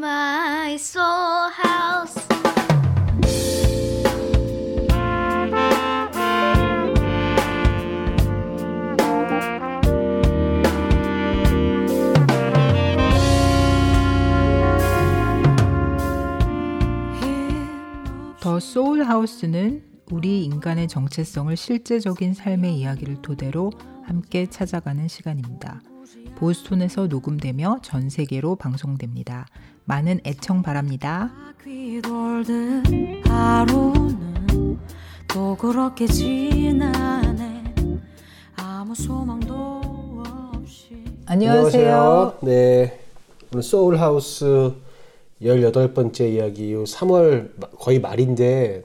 my soul house. 더 소울 하우스는 우리 인간의 정체성을 실제적인 삶의 이야기를 토대로 함께 찾아가는 시간입니다. 보스톤에서 녹음되며 전 세계로 방송됩니다. 많은 애청 바랍니다. 안녕하세요. 네. 오늘 소울 하우스 18번째 이야기. 3월 거의 말인데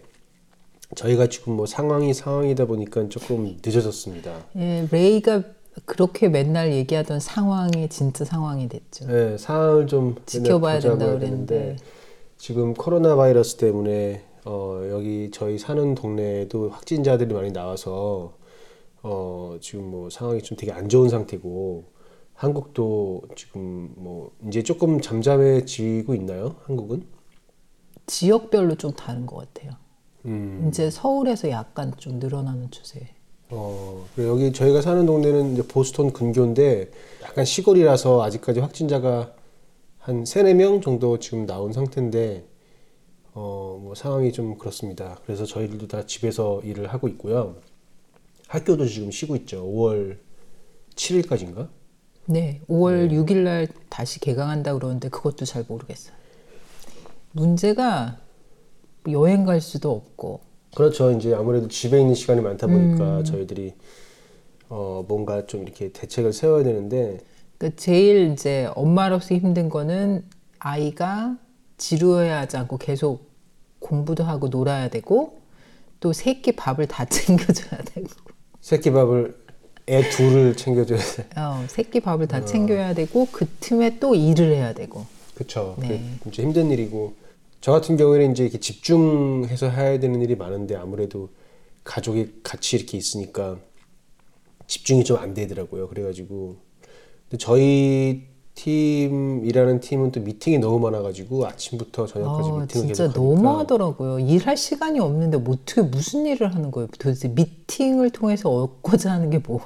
저희가 지금 뭐 상황이 상황이다 보니까 조금 늦어졌습니다. 예, 레이가 그렇게 맨날 얘기하던 상황이 진짜 상황이 됐죠. 네, 상황을 좀 지켜봐야 된다 그랬는데. 했는데 지금 코로나 바이러스 때문에 어, 여기 저희 사는 동네에도 확진자들이 많이 나와서 어, 지금 뭐 상황이 좀 되게 안 좋은 상태고 한국도 지금 뭐 이제 조금 잠잠해지고 있나요? 한국은? 지역별로 좀 다른 것 같아요. 음. 이제 서울에서 약간 좀 늘어나는 추세. 어, 여기 저희가 사는 동네는 이제 보스턴 근교인데 약간 시골이라서 아직까지 확진자가 한 세네 명 정도 지금 나온 상태인데 어, 뭐 상황이 좀 그렇습니다. 그래서 저희들도 다 집에서 일을 하고 있고요. 학교도 지금 쉬고 있죠. 5월 7일까지인가? 네, 5월 6일 날 다시 개강한다 그러는데 그것도 잘 모르겠어요. 문제가 여행 갈 수도 없고 그렇죠. 이제 아무래도 집에 있는 시간이 많다 보니까 저희들이 어, 뭔가 좀 이렇게 대책을 세워야 되는데 그 제일 이제 엄마로서 힘든 거는 아이가 지루해야 하지 않고 계속 공부도 하고 놀아야 되고 또 새끼 밥을 다 챙겨줘야 되고 새끼 밥을 애 둘을 챙겨줘야 돼. 어, 새끼 밥을 다 챙겨야 되고 그 틈에 또 일을 해야 되고 그쵸. 네. 진짜 힘든 일이고 저 같은 경우에는 이제 이렇게 집중해서 해야 되는 일이 많은데 아무래도 가족이 같이 이렇게 있으니까 집중이 좀 안 되더라고요. 그래가지고 저희 팀 일하는 팀은 또 미팅이 너무 많아가지고 아침부터 저녁까지 어, 미팅을 진짜 계속 하니까 너무 하더라고요. 일할 시간이 없는데 뭐 어떻게 무슨 일을 하는 거예요? 도대체 미팅을 통해서 얻고자 하는 게 뭐예요?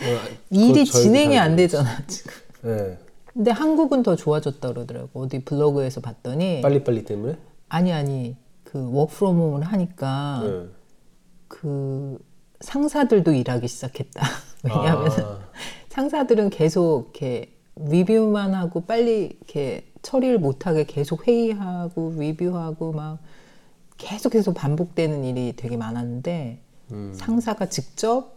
어, 일이 그거 저희도 진행이 잘안 되잖아 지금. 네. 근데 한국은 더 좋아졌다 그러더라고. 어디 블로그에서 봤더니 빨리빨리 때문에 아니 아니 그 워크프롬 홈을 하니까 네. 그 상사들도 일하기 시작했다. 왜냐하면 아. 상사들은 계속 이렇게 리뷰만 하고 빨리 이렇게 처리를 못하게 계속 회의하고 리뷰하고 막 계속해서 반복되는 일이 되게 많았는데 음. 상사가 직접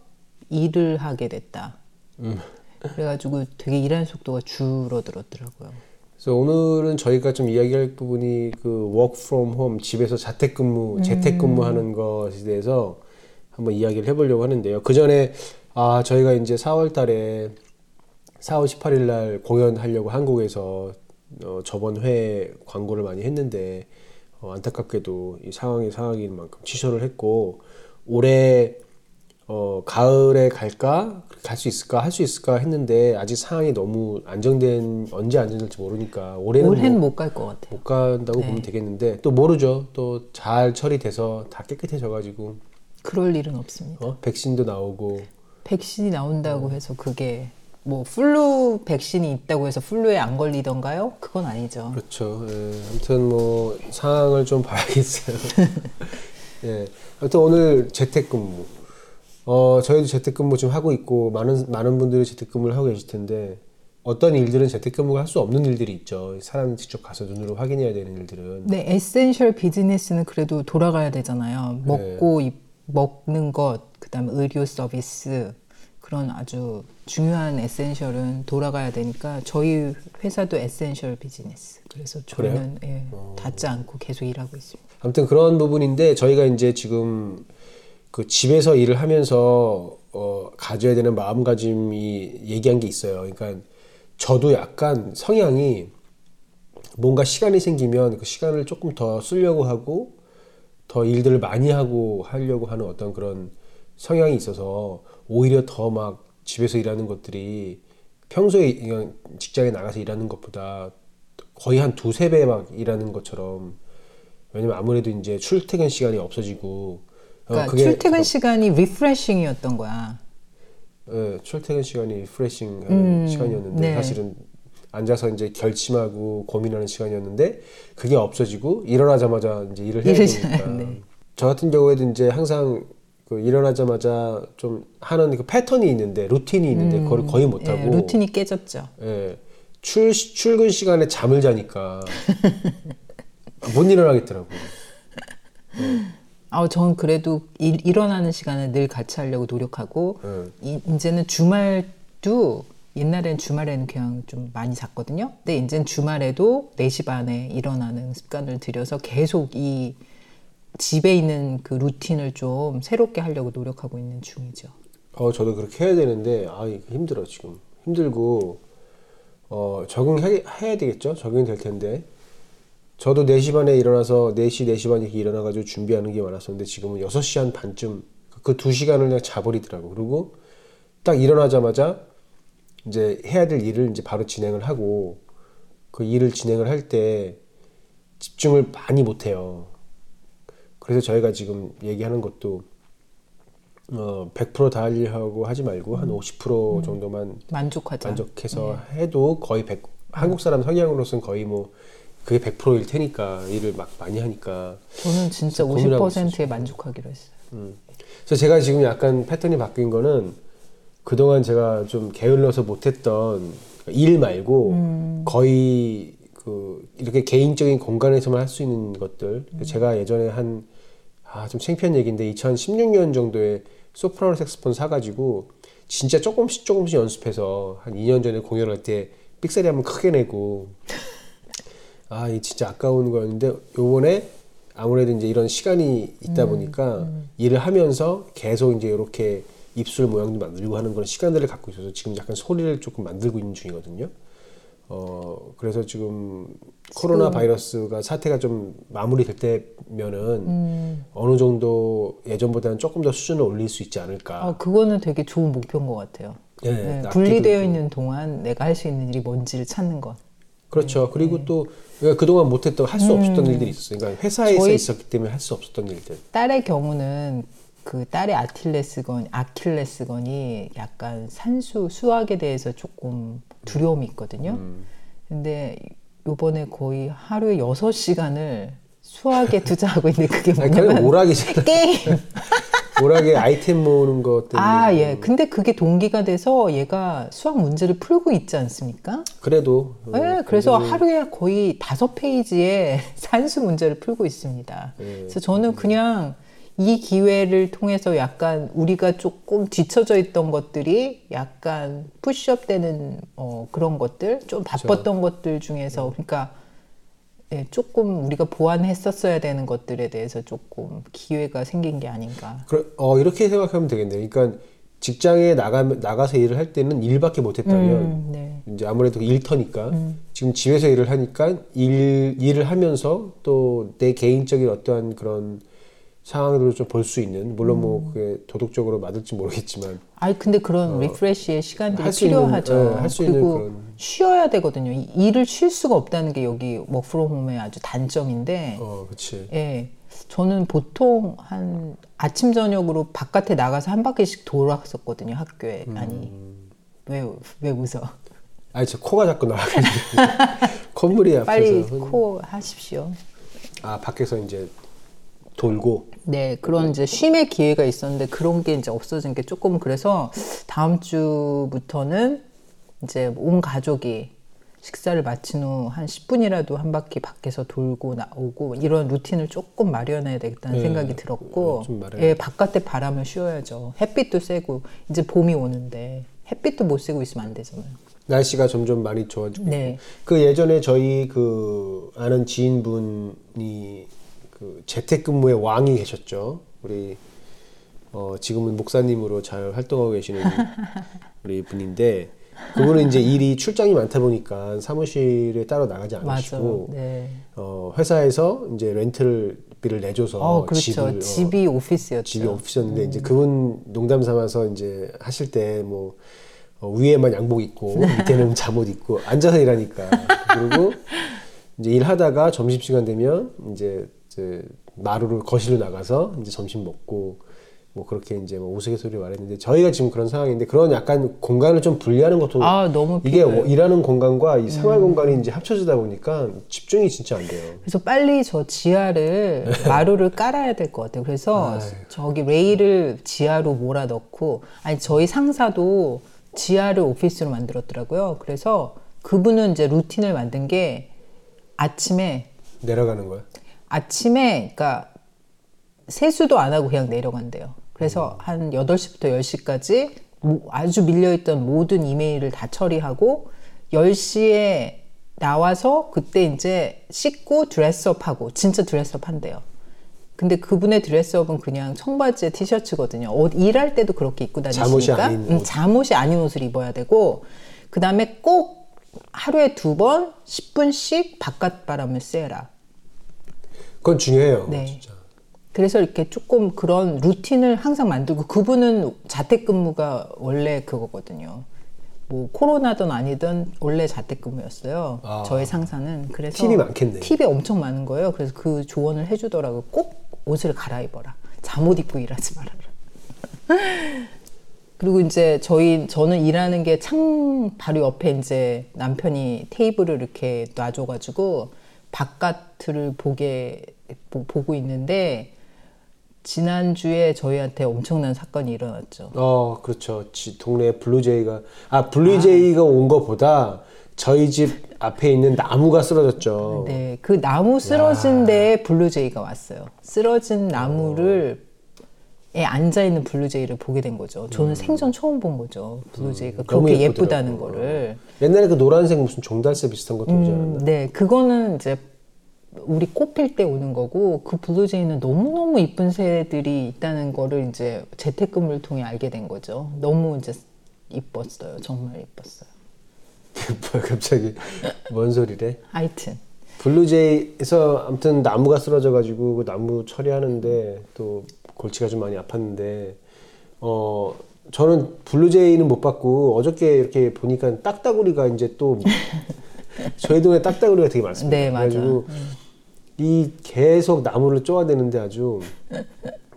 일을 하게 됐다. 음. 그래가지고 되게 일하는 속도가 줄어들었더라고요. 그래서 오늘은 저희가 좀 이야기할 부분이 그 work from home 집에서 자택근무 재택근무하는 것에 대해서 한번 이야기를 해보려고 하는데요. 그 전에 아 저희가 이제 4월달에 4월 18일 날 공연하려고 한국에서 어, 저번 회에 광고를 많이 했는데 어, 안타깝게도 이 상황이 상황인 만큼 취소를 했고 올해 어, 가을에 갈까? 갈 수 있을까? 할 수 있을까? 했는데 아직 상황이 너무 안정된 언제 안정될지 모르니까 올해는 올해는 뭐 못갈 것 같아요. 못 간다고 보면 되겠는데 또 모르죠. 또 잘 처리돼서 다 깨끗해져 가지고 그럴 일은 없습니다. 어? 백신도 나오고 백신이 나온다고 해서 그게 뭐 플루 백신이 있다고 해서 플루에 안 걸리던가요? 그건 아니죠. 그렇죠. 예, 아무튼 뭐 상황을 좀 봐야겠어요. 예, 아무튼 오늘 재택근무. 어 저희도 재택근무 지금 하고 있고 많은 많은 분들이 재택근무를 하고 계실 텐데 어떤 일들은 재택근무가 할 수 없는 일들이 있죠. 사람 직접 가서 눈으로 확인해야 되는 일들은. 네, essential 비즈니스는 그래도 돌아가야 되잖아요. 먹고 입- 먹는 것, 그다음에 의료 서비스 그런 아주 중요한 essential은 돌아가야 되니까 저희 회사도 essential 비즈니스. 그래서 저희는 예, 닫지 않고 계속 일하고 있습니다. 아무튼 그런 부분인데 저희가 이제 지금 그 집에서 일을 하면서 어 가져야 되는 마음가짐이 얘기한 게 있어요. 그러니까 저도 약간 성향이 뭔가 시간이 생기면 그 시간을 조금 더 쓰려고 하고 더 일들을 많이 하고 하려고 하는 어떤 그런 성향이 있어서 오히려 더 막 집에서 일하는 것들이 평소에 그냥 직장에 나가서 일하는 것보다 거의 한 두세 배 막 일하는 것처럼 왜냐면 아무래도 이제 출퇴근 시간이 없어지고 어, 그러니까 그게 출퇴근 시간이 refreshing이었던 거야. 예, 출퇴근 시간이 refreshing 하는 시간이었는데 네. 사실은 앉아서 이제 결심하고 고민하는 시간이었는데 그게 없어지고 일어나자마자 이제 일을 해야 되니까 네. 저 같은 경우에도 이제 항상 그 일어나자마자 좀 하는 그 패턴이 있는데 루틴이 있는데 그걸 거의 못 예, 하고 루틴이 깨졌죠. 예, 출 출근 시간에 잠을 자니까 못 일어나겠더라고. 아, 전 그래도 일, 일어나는 시간을 늘 같이 하려고 노력하고 예. 이, 이제는 주말도 옛날엔 주말에는 그냥 좀 많이 잤거든요. 근데 이제는 주말에도 4시 반에 일어나는 습관을 들여서 계속 이 집에 있는 그 루틴을 좀 새롭게 하려고 노력하고 있는 중이죠. 어, 저도 그렇게 해야 되는데, 아, 힘들어, 지금. 힘들고, 어, 적응해야 해야 되겠죠? 적응이 될 텐데. 저도 4시 반에 일어나서 4시, 4시 반에 이렇게 일어나가지고 준비하는 게 많았었는데, 지금은 6시 한 반쯤, 그 2시간을 그냥 자버리더라고. 그리고 딱 일어나자마자 이제 해야 될 일을 이제 바로 진행을 하고, 그 일을 진행을 할 때 집중을 많이 못 해요. 그래서 저희가 지금 얘기하는 것도 어, 100%다 하려고 하지 말고 한 50% 정도만 만족하자. 만족해서 해도 거의 100, 한국 사람 성향으로서는 거의 뭐 그게 100%일 테니까 일을 막 많이 하니까. 저는 진짜 고민하고 50%에 만족하기로 했어요. 그래서 제가 지금 약간 패턴이 바뀐 거는 그동안 제가 좀 게을러서 못했던 일 말고 거의 그 이렇게 개인적인 공간에서만 할 수 있는 것들. 제가 예전에 한 아 좀 창피한 얘기인데 2016년 정도에 소프라노 색스폰 사가지고 진짜 조금씩 조금씩 연습해서 한 2년 전에 공연할 때 삑사리 한번 크게 내고 아, 이 진짜 아까운 거였는데 요번에 아무래도 이제 이런 시간이 있다 보니까 일을 하면서 계속 이제 이렇게 입술 모양도 만들고 하는 그런 시간들을 갖고 있어서 지금 약간 소리를 조금 만들고 있는 중이거든요. 어, 그래서 지금 코로나 바이러스가 사태가 좀 마무리될 때면은 어느 정도 예전보다는 조금 더 수준을 올릴 수 있지 않을까. 아, 그거는 되게 좋은 목표인 것 같아요. 예, 네, 악기도 분리되어. 있는 동안 내가 할 수 있는 일이 뭔지를 찾는 것. 그렇죠. 그리고 또 그동안 못했던 할 수 없었던 일들이 있었어요. 그러니까 회사에서 있었기 때문에 할 수 없었던 일들. 딸의 경우는 그 딸의 아킬레스건, 아킬레스건이 약간 산수, 수학에 대해서 조금 두려움이 있거든요. 근데 요번에 거의 하루에 6시간을 수학에 투자하고 있는데 그게 뭐냐면 오락이잖아. 게임. 오락에 아이템 모으는 것 때문에. 아, 예. 근데 그게 동기가 돼서 얘가 수학 문제를 풀고 있지 않습니까? 그래도. 어, 네, 그래서 하루에 거의 다섯 페이지의 산수 문제를 풀고 있습니다. 네. 그래서 저는 그냥 이 기회를 통해서 약간 우리가 조금 뒤처져 있던 것들이 약간 푸시업 되는 어, 그런 것들, 좀 바빴던 것들 중에서 그러니까 예, 조금 우리가 보완했었어야 되는 것들에 대해서 조금 기회가 생긴 게 아닌가. 그래, 어, 이렇게 생각하면 되겠네요. 그러니까 직장에 나가, 나가서 일을 할 때는 일밖에 못했다면 음, 네. 이제 아무래도 일터니까 지금 집에서 일을 하니까 일, 일을 하면서 또 내 개인적인 어떠한 그런 상황들을 좀 볼 수 있는 물론 음. 뭐 그게 도덕적으로 맞을지 모르겠지만 아니 근데 그런 시간들이 어. 할수 있는, 필요하죠. 예, 할수 있는 그리고 그런- 쉬어야 되거든요. 이- 일을 쉴 수가 없다는 게 여기 워크프롬 홈의 아주 단점인데, 어 그렇지 예, 저는 보통 한 아침 저녁으로 바깥에 나가서 한 바퀴씩 돌았었거든요. 학교에 음. 아니 왜왜 웃어? 아니 저 코가 자꾸 나와가지고 콧물이 앞에서 빨리 코 하십시오. 아 밖에서 이제 돌고 네, 그런 이제 쉼의 기회가 있었는데 그런 게 이제 없어진 게 조금 그래서 다음 주부터는 이제 온 가족이 식사를 마친 후 한 10분이라도 한 바퀴 밖에서 돌고 나오고 이런 루틴을 조금 마련해야 되겠다는 네, 생각이 들었고 예, 바깥에 바람을 쉬어야죠. 햇빛도 세고 이제 봄이 오는데 햇빛도 못 쐬고 있으면 안 되잖아요. 날씨가 점점 많이 좋아지고 네. 그 예전에 저희 그 아는 지인분이 그 재택근무의 왕이 계셨죠. 우리 어 지금은 목사님으로 잘 활동하고 계시는 우리 분인데 그분은 이제 일이 출장이 많다 보니까 사무실에 따로 나가지. 않으시고 네. 어 회사에서 이제 렌트비를 내줘서 어, 그렇죠. 집을, 어, 집이 오피스였죠. 집이 오피스였는데 이제 그분 농담 삼아서 이제 하실 때뭐 위에만 양복 입고 밑에는 잠옷 입고 앉아서 일하니까 그리고 이제 일하다가 점심 시간 되면 이제, 이제 마루를 거실로 나가서 이제 점심 먹고 뭐 그렇게 이제 뭐 우스갯소리 말했는데 저희가 지금 그런 상황인데 그런 약간 공간을 좀 분리하는 것도 아, 너무 이게. 음. 일하는 공간과 이 생활 공간이 이제 합쳐지다 보니까 집중이 진짜 안 돼요. 그래서 빨리 저 지하를 마루를 깔아야 될 것 같아요. 그래서 저기 레일을 지하로 몰아 넣고 아니 저희 상사도 지하를 오피스로 만들었더라고요. 그래서 그분은 이제 루틴을 만든 게 아침에 내려가는 거야. 아침에 그러니까 세수도 안 하고 그냥 내려간대요. 그래서 한 8시부터 10시까지 아주 밀려있던 모든 이메일을 다 처리하고 10시에 나와서 그때 이제 씻고 드레스업 하고 진짜 드레스업 한대요. 근데 그분의 드레스업은 그냥 청바지에 티셔츠거든요. 옷 일할 때도 그렇게 입고 다니시니까 잠옷이 아닌 음, 옷. 잠옷이 아닌 옷을 입어야 되고 그 다음에 꼭 하루에 두 번 10분씩 바깥 바람을 쐬라. 그건 중요해요. 네. 진짜. 그래서 이렇게 조금 그런 루틴을 항상 만들고 그분은 자택근무가 원래 그거거든요. 뭐 코로나든 아니든 원래 자택근무였어요. 아. 저희 상사는 그래서 팁이 많겠네. 팁이 엄청 많은 거예요. 그래서 그 조언을 해주더라고요. 꼭 옷을 갈아입어라. 잠옷 입고 일하지 말아라. 그리고 이제 저희 저는 일하는 게 창 바로 옆에 이제 남편이 테이블을 이렇게 놔줘가지고 바깥을 보게 보, 보고 있는데 지난주에 저희한테 엄청난 사건이 일어났죠. 어, 그렇죠. 지- 동네에 blue jay가 아 blue jay가 온 거보다 저희 집 앞에 있는 나무가 쓰러졌죠. 네, 그 나무 쓰러진 데에 blue jay가 왔어요. 쓰러진 나무를 에 앉아 있는 blue jay를 보게 된 거죠. 저는 생전 처음 본 거죠. blue jay가 음. 그렇게. 예쁘다는 거를. 옛날에 그 노란색 무슨 종달새 비슷한 것도 오지 않았나? 음, 네, 그거는 이제 우리 꽃 필 때 오는 거고 그 blue jay는 너무너무 이쁜 새들이 있다는 거를 이제 재택근무를 통해 알게 된 거죠. 너무 이제 이뻤어요. 정말 이뻤어요. 뭐야 갑자기 뭔 소리래? 하여튼 blue jay에서 아무튼 나무가 쓰러져가지고 그 나무 처리하는데 또 골치가 좀 많이 아팠는데 어 저는 blue jay는 못 봤고 어저께 이렇게 보니까 딱따구리가 이제 또 저희 동네 딱따구리가 되게 많습니다. 네, 맞아. 그래가지고 이 계속 나무를 쪼아대는데 아주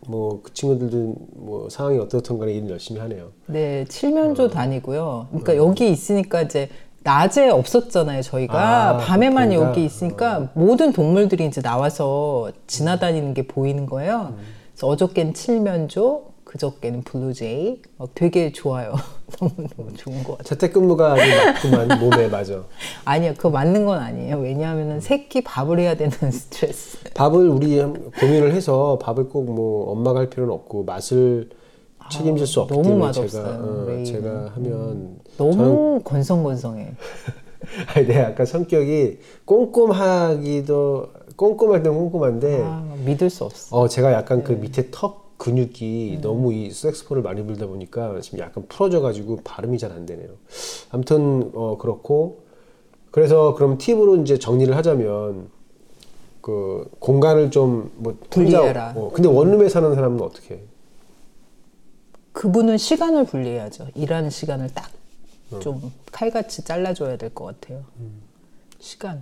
뭐 그 친구들도 뭐 상황이 어떻든 간에 일 열심히 하네요. 네, 칠면조 다니고요. 그러니까 여기 있으니까 이제 낮에 없었잖아요, 저희가. 아, 밤에만 그런가? 여기 있으니까 모든 동물들이 이제 나와서 지나다니는 게 보이는 거예요. 그래서 어저께는 칠면조, 그저께는 블루제이. 막 되게 좋아요. 너무너무 좋은 것 같아요. 재택근무가 아주 맞구만 몸에 맞아. 아니요, 그거 맞는 건 아니에요. 왜냐하면 새끼 밥을 해야 되는 스트레스. 밥을 우리 한- 고민을 해서 밥을 꼭 뭐 엄마가 할 필요는 없고 맛을 책임질 수 없기 아, 너무 때문에 제가 어. 제가 하면 너무 건성건성해. 아니 내가 약간 성격이 꼼꼼하기도 꼼꼼할 땐 꼼꼼한데 아, 믿을 수 없어. 어 제가 약간 그 네. 밑에 턱 근육이 음. 너무 이 섹스폰을 많이 불다 보니까 지금 약간 풀어져가지고 발음이 잘 안 되네요. 아무튼 어 그렇고 그래서 그럼 팁으로 이제 정리를 하자면 그 공간을 좀뭐 분리해라. 어, 근데 원룸에 사는 사람은 어떻게? 해? 그분은 시간을 분리해야죠. 일하는 시간을 딱 좀 칼같이 잘라줘야 될 것 같아요. 시간.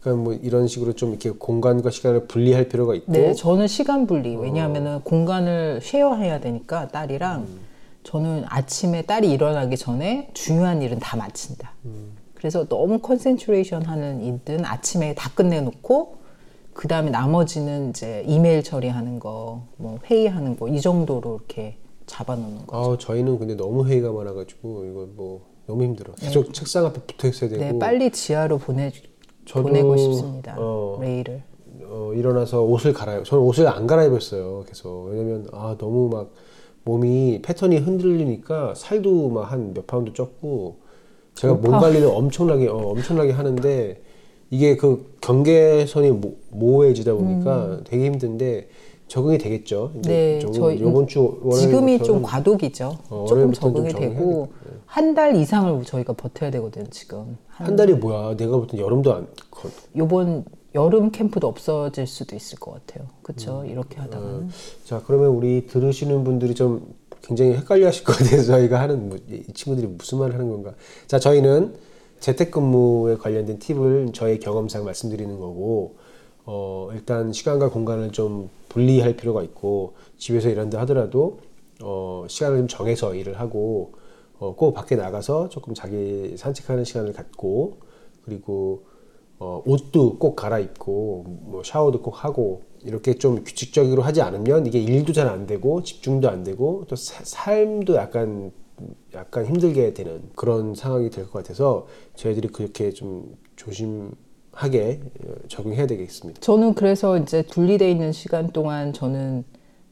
그러니까 뭐 이런 식으로 좀 이렇게 공간과 시간을 분리할 필요가 있고 네, 저는 시간 분리. 왜냐하면은 공간을 쉐어해야 되니까 딸이랑 저는 아침에 딸이 일어나기 전에 중요한 일은 다 마친다. 그래서 너무 concentration 하는 일은 아침에 다 끝내놓고 그 다음에 나머지는 이제 이메일 처리하는 거, 뭐 회의하는 거 이 정도로 이렇게 잡아놓는 거. 아 저희는 근데 너무 회의가 많아가지고 이거 뭐 너무 힘들어. 계속 책상 앞에 붙어 있어야 되고. 네, 빨리 지하로 보내 보내고 싶습니다. 어, 메일을. 어, 일어나서 옷을 갈아입. 저는 옷을 안 갈아입었어요. 계속 왜냐면 아 너무 막 몸이 패턴이 흔들리니까 살도 막 한 몇 파운드 쪘고 제가 몸 오파. 관리를 엄청나게 어, 엄청나게 하는데 이게 그 경계선이 모, 모호해지다 보니까 되게 힘든데 적응이 되겠죠. 음. 네, 저희 요번 주 지금이 좀 과도기죠. 어, 조금 적응이 좀 되고 한 달 이상을 저희가 버텨야 되거든요. 지금 한 달이 뭐야? 내가 보통 여름도 안 거- 요번 여름 캠프도 없어질 수도 있을 것 같아요. 그렇죠? 이렇게 하다가는 자 그러면 우리 들으시는 분들이 좀 굉장히 헷갈려하실 것 같아서 저희가 하는 뭐, 이 친구들이 무슨 말을 하는 건가 자 저희는 재택근무에 관련된 팁을 저의 경험상 말씀드리는 거고 어, 일단 시간과 공간을 좀 분리할 필요가 있고 집에서 일한다 하더라도 어, 시간을 좀 정해서 일을 하고 어, 꼭 밖에 나가서 조금 자기 산책하는 시간을 갖고 그리고 어, 옷도 꼭 갈아입고 뭐 샤워도 꼭 하고 이렇게 좀 규칙적으로 하지 않으면 이게 일도 잘 안 되고 집중도 안 되고 또 사- 삶도 약간 약간 힘들게 되는 그런 상황이 될 것 같아서 저희들이 그렇게 좀 조심 하게 어, 적용해야 되겠습니다. 저는 그래서 이제 분리돼 있는 시간 동안 저는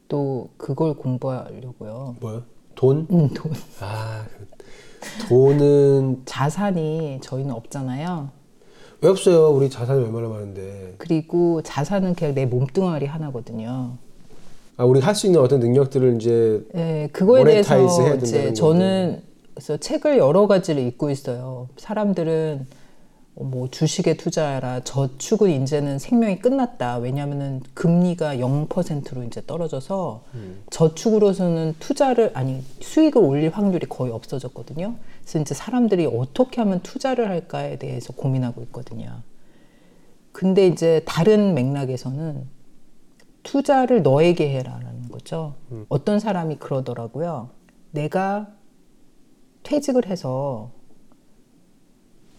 또 그걸 공부하려고요. 뭐요? 돈? 음, 돈. 아, 그 돈은 자산이 저희는 없잖아요. 왜 없어요? 우리 자산이 얼마나 많은데. 그리고 자산은 그냥 내 몸뚱아리 하나거든요. 아, 우리 할 수 있는 어떤 능력들을 이제 예, 그거에 대해서 이제 저는 그래서 책을 여러 가지를 읽고 있어요. 사람들은 어, 뭐 주식에 투자해라. 저축은 이제는 생명이 끝났다. 왜냐하면은 금리가 0%로 이제 떨어져서 저축으로서는 투자를 아니 수익을 올릴 확률이 거의 없어졌거든요. 그래서 이제 사람들이 어떻게 하면 투자를 할까에 대해서 고민하고 있거든요. 근데 이제 다른 맥락에서는 투자를 너에게 해라라는 거죠. 어떤 사람이 그러더라고요. 내가 퇴직을 해서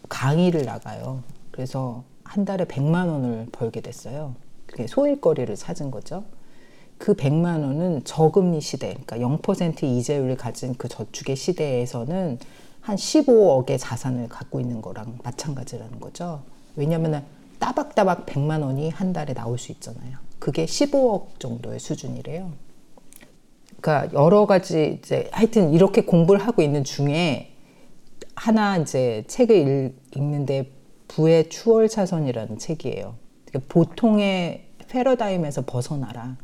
강의를 나가요. 그래서 한 달에 100만 원을 벌게 됐어요. 그게 소일거리를 찾은 거죠. 그 100만 원은 저금리 시대, 그러니까 0% 이자율을 가진 그 저축의 시대에서는 한 15억의 자산을 갖고 있는 거랑 마찬가지라는 거죠. 왜냐하면 따박따박 100만 원이 한 달에 나올 수 있잖아요. 그게 15억 정도의 수준이래요. 그러니까 여러 가지 이제 하여튼 이렇게 공부를 하고 있는 중에 하나 이제 책을 읽- 읽는데 부의 추월 차선이라는 책이에요. 그러니까 보통의 패러다임에서 벗어나라.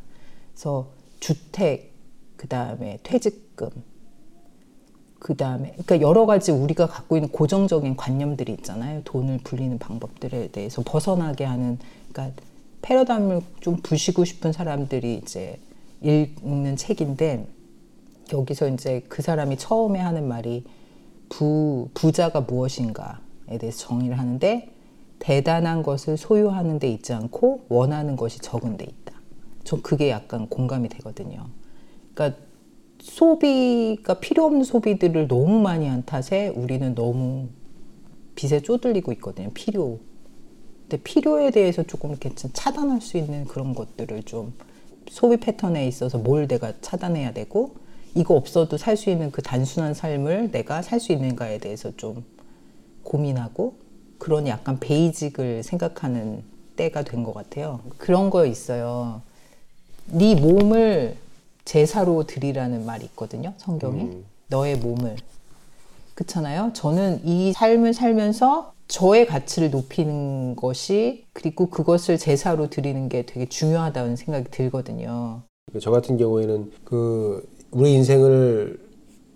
그래서 주택, 그 다음에 퇴직금, 그 다음에 그러니까 여러 가지 우리가 갖고 있는 고정적인 관념들이 있잖아요. 돈을 불리는 방법들에 대해서 벗어나게 하는 그러니까 패러다임을 좀 부시고 싶은 사람들이 이제 읽는 책인데 여기서 이제 그 사람이 처음에 하는 말이 부 부자가 무엇인가에 대해서 정의를 하는데 대단한 것을 소유하는 데 있지 않고 원하는 것이 적은 데 있다. 전 그게 약간 공감이 되거든요. 그러니까 소비가 필요 없는 소비들을 너무 많이 한 탓에 우리는 너무 빚에 쪼들리고 있거든요. 필요. 근데 필요에 대해서 조금 이렇게 좀 차단할 수 있는 그런 것들을 좀 소비 패턴에 있어서 뭘 내가 차단해야 되고 이거 없어도 살 수 있는 그 단순한 삶을 내가 살 수 있는가에 대해서 좀 고민하고 그런 약간 베이직을 생각하는 때가 된 것 같아요. 그런 거 있어요. 네 몸을 제사로 드리라는 말이 있거든요. 성경에 너의 몸을 그렇잖아요. 저는 이 삶을 살면서 저의 가치를 높이는 것이 그리고 그것을 제사로 드리는 게 되게 중요하다는 생각이 들거든요. 저 같은 경우에는 그 우리 인생을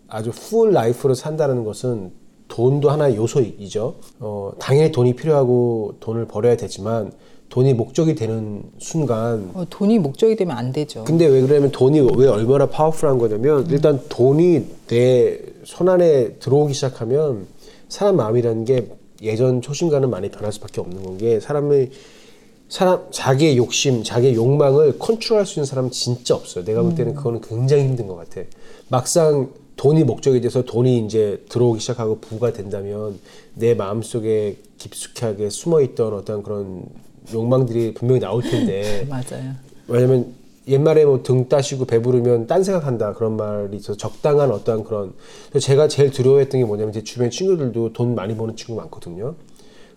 아주 full life로 산다는 것은 돈도 하나의 요소이죠. 어, 당연히 돈이 필요하고 돈을 벌어야 되지만 돈이 목적이 되는 순간 어, 돈이 목적이 되면 안 되죠. 근데 왜 그러냐면 돈이 왜 얼마나 파워풀한 거냐면 일단 돈이 내 손안에 들어오기 시작하면 사람 마음이라는 게 예전 초심과는 많이 변할 수밖에 없는 건 게 사람의 사람 자기의 욕심, 자기의 욕망을 컨트롤할 수 있는 사람은 진짜 없어요. 내가 볼 때는 그거는 굉장히 힘든 것 같아. 막상 돈이 목적이 돼서 돈이 이제 들어오기 시작하고 부가 된다면 내 마음 속에 깊숙하게 숨어 있던 어떤 그런 욕망들이 분명히 나올 텐데 맞아요. 왜냐면 옛말에 뭐 등 따시고 배부르면 딴 생각한다 그런 말이 있어서 적당한 어떠한 그런 제가 제일 두려워했던 게 뭐냐면 제 주변 친구들도 돈 많이 버는 친구 많거든요.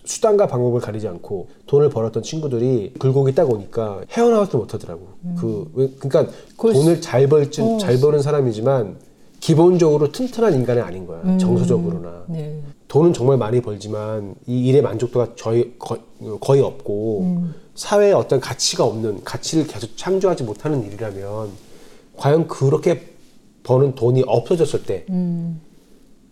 수단과 방법을 가리지 않고 돈을 벌었던 친구들이 굴곡이 딱 오니까 헤어나오지 못하더라고. 그 왜- 그러니까 그걸 돈을 잘 벌지 잘 버는 사람이지만 기본적으로 튼튼한 인간이 아닌 거야. 정서적으로나. 네. 돈은 정말 많이 벌지만 이 일의 만족도가 저희 거의, 거의 없고 사회에 어떤 가치가 없는 가치를 계속 창조하지 못하는 일이라면 과연 그렇게 버는 돈이 없어졌을 때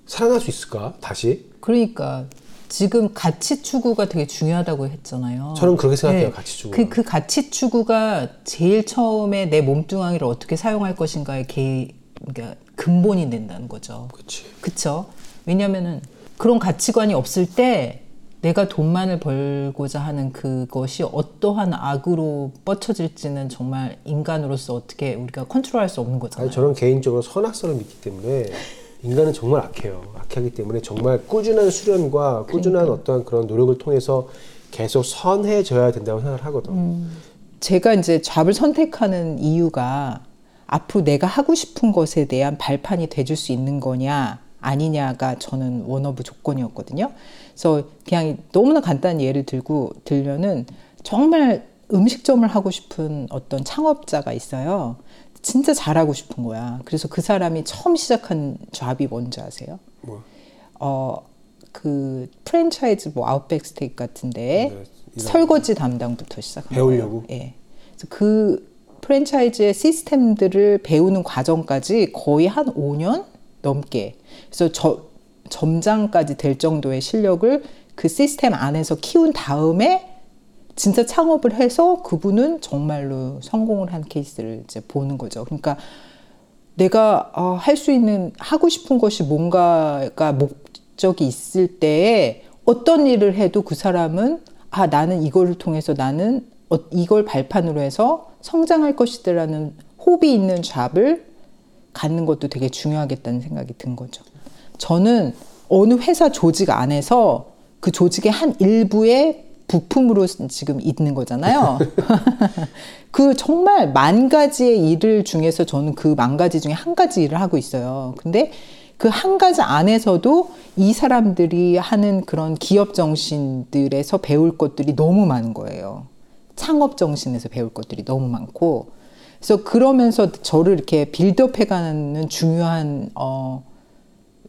살아날 수 있을까 다시 그러니까 지금 가치 추구가 되게 중요하다고 했잖아요. 저는 그렇게 생각해요, 가치 추구가. 그, 그 가치 추구가 제일 처음에 내 몸뚱아리를 어떻게 사용할 것인가의 개, 그러니까 근본이 된다는 거죠. 그렇지 그쵸? 왜냐면은 그런 가치관이 없을 때 내가 돈만을 벌고자 하는 그것이 어떠한 악으로 뻗쳐질지는 정말 인간으로서 어떻게 우리가 컨트롤할 수 없는 거잖아요. 아니, 저는 개인적으로 선악선을 믿기 때문에 인간은 정말 악해요. 악하기 때문에 정말 꾸준한 수련과 꾸준한 그러니까. 어떤 그런 노력을 통해서 계속 선해져야 된다고 생각을 하거든. 음. 제가 이제 잡을 선택하는 이유가 앞으로 내가 하고 싶은 것에 대한 발판이 돼줄 수 있는 거냐 아니냐가 저는 원어브 조건이었거든요. 그래서 그냥 너무나 간단한 예를 들고 들면은 정말 음식점을 하고 싶은 어떤 창업자가 있어요. 진짜 잘하고 싶은 거야. 그래서 그 사람이 처음 시작한 잡이 뭔지 아세요? 뭐. 어, 그 프랜차이즈 뭐 아웃백 스테이크 같은데 네, 설거지 담당부터 시작한 배우려고? 거예요. 예. 그래서 그 프랜차이즈의 시스템들을 배우는 과정까지 거의 한 5년 넘게. 그래서 저 점장까지 될 정도의 실력을 그 시스템 안에서 키운 다음에 진짜 창업을 해서 그분은 정말로 성공을 한 케이스를 이제 보는 거죠. 그러니까 내가 어, 할수 있는 하고 싶은 것이 뭔가가 목적이 있을 때에 어떤 일을 해도 그 사람은 아 나는 이거를 통해서 나는 어, 이걸 발판으로 해서 성장할 것이다라는 호흡이 있는 잡을 갖는 것도 되게 중요하겠다는 생각이 든 거죠. 저는 어느 회사 조직 안에서 그 조직의 한 일부의 부품으로 지금 있는 거잖아요. 그 정말 만 가지의 일을 중에서 저는 그 만 가지 중에 한 가지 일을 하고 있어요. 근데 그 한 가지 안에서도 이 사람들이 하는 그런 기업 정신들에서 배울 것들이 너무 많은 거예요. 창업 정신에서 배울 것들이 너무 많고. 그래서 그러면서 저를 이렇게 빌드업 해가는 중요한, 어,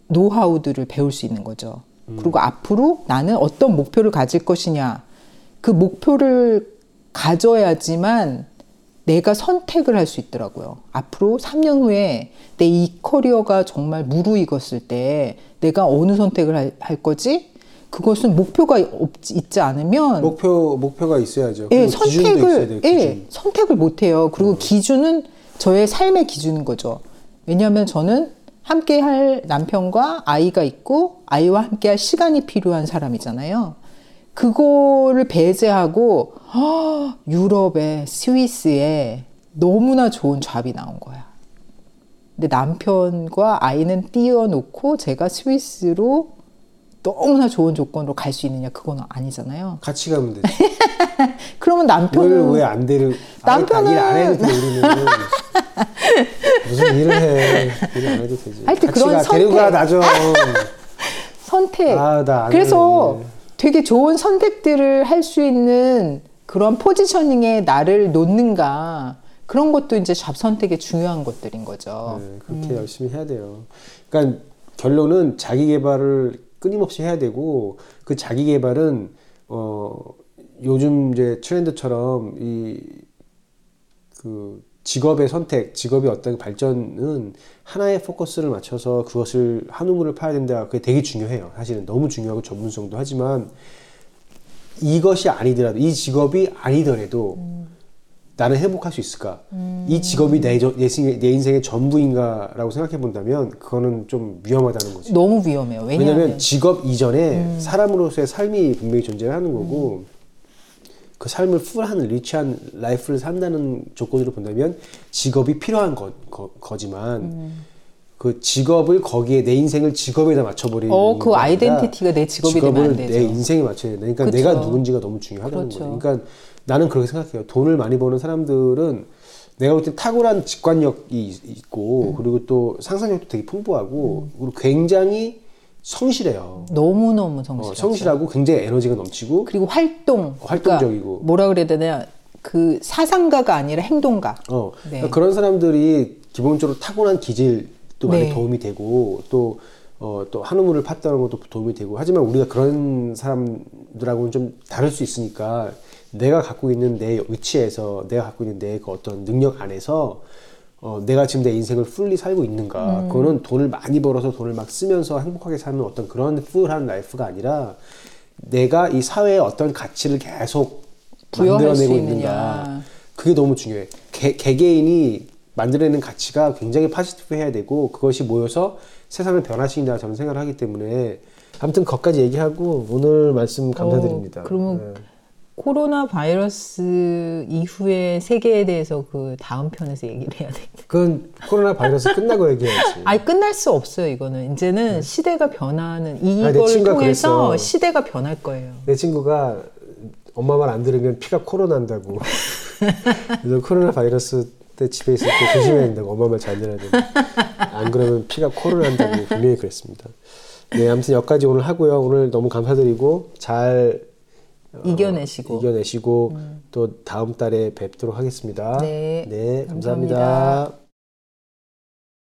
노하우들을 배울 수 있는 거죠. 그리고 앞으로 나는 어떤 목표를 가질 것이냐. 그 목표를 가져야지만 내가 선택을 할 수 있더라고요. 앞으로 3년 후에 내 이 커리어가 정말 무르익었을 때 내가 어느 선택을 할, 할 거지? 그것은 목표가 없, 있지 않으면 목표 목표가 있어야죠. 예, 선택을 돼요. 예. 선택을 못 해요. 그리고 기준은 저의 삶의 기준인 거죠. 왜냐하면 저는 함께 할 남편과 아이가 있고 아이와 함께 할 시간이 필요한 사람이잖아요. 그거를 배제하고 허, 유럽에 스위스에 너무나 좋은 잡이 나온 거야. 근데 남편과 아이는 띄워놓고 제가 스위스로 너무나 좋은 조건으로 갈 수 있느냐 그건 아니잖아요. 같이 가면 되지. 그러면 남편은 왜안 데려? 남편은- 일 안 해도 돼 우리는. 무슨 일을 해? 일 안 해도 되지. 하여튼 그런 가, 선택. 나 좀. 선택. 아, 그래서 하겠네. 되게 좋은 선택들을 할 수 있는 그런 포지셔닝에 나를 놓는가 그런 것도 이제 잡 선택의 중요한 것들인 거죠. 네, 그렇게 열심히 해야 돼요. 그러니까 결론은 자기 개발을 끊임없이 해야 되고 그 자기 개발은 어 요즘 이제 트렌드처럼 이그 직업의 선택, 직업의 어떤 발전은 하나의 포커스를 맞춰서 그것을 한 우물을 파야 된다. 그게 되게 중요해요. 사실은 너무 중요하고 전문성도 하지만 이것이 아니더라도 이 직업이 아니더라도 나는 행복할 수 있을까? 이 직업이 내, 저- 내, 인생의, 내 인생의 전부인가라고 생각해 본다면 그거는 좀 위험하다는 거지. 너무 위험해요. 왜냐하면 왜냐하면 직업 이전에 사람으로서의 삶이 분명히 존재하는 거고 그 삶을 full한 rich한 life를 산다는 조건으로 본다면 직업이 필요한 거, 지만그 직업을 거기에 내 인생을 직업에다 맞춰버리는 어, 그 identity가 내 직업이 직업을. 내 인생에 맞춰야 된다. 그러니까 그쵸. 내가 누군지가 너무 중요하다는 그렇죠. 거예요. 그러니까 나는 그렇게 생각해요. 돈을 많이 버는 사람들은 내가 볼때 탁월한 직관력이 있- 있고 그리고 또 상상력도 되게 풍부하고 그리고 굉장히 성실해요. 너무 너무 어, 성실하죠. 성실하고 굉장히 에너지가 넘치고 그리고 활동, 활동적이고. 그러니까 뭐라 그래야 되나 그 사상가가 아니라 행동가. 어, 네. 그러니까 그런 사람들이 기본적으로 타고난 기질도 많이 네. 도움이 되고 또 어, 또 한우물을 팠다는 것도 도움이 되고 하지만 우리가 그런 사람들하고는 좀 다를 수 있으니까 내가 갖고 있는 내 위치에서 내가 갖고 있는 내 그 어떤 능력 안에서 어, 내가 지금 내 인생을 fully 살고 있는가 음. 그거는 돈을 많이 벌어서 돈을 막 쓰면서 행복하게 사는 어떤 그런 full한 life가 아니라 내가 이 사회에 어떤 가치를 계속 만들어내고. 있는가 그게 너무 중요해. 개, 개개인이 만들어내는 가치가 굉장히 positive 해야 되고 그것이 모여서 세상을 변화시킨다 저는 생각을 하기 때문에 아무튼 거기까지 얘기하고 오늘 말씀 감사드립니다. 어, 그러면 네. 코로나 바이러스 이후의 세계에 대해서 그 다음 편에서 얘기를 해야 돼. 그건 코로나 바이러스 끝나고 얘기해야지. 아니 끝날 수 없어요. 이거는 이제는 시대가 변하는 네. 아니, 내 이걸 친구가 통해서 그랬어. 시대가 변할 거예요. 내 친구가 엄마 말 안 들으면 피가 코로 난다고. 그래서 코로나 바이러스 때 집에 있을 때 조심해야 된다고 엄마 말 잘 들어야 된다. 안 그러면 피가 코로 난다고 분명히 그랬습니다. 네, 아무튼 여기까지 오늘 하고요. 오늘 너무 감사드리고 잘 어, 이겨내시고. 이겨내시고 또 다음 달에 뵙도록 하겠습니다. 네, 네 감사합니다. 감사합니다.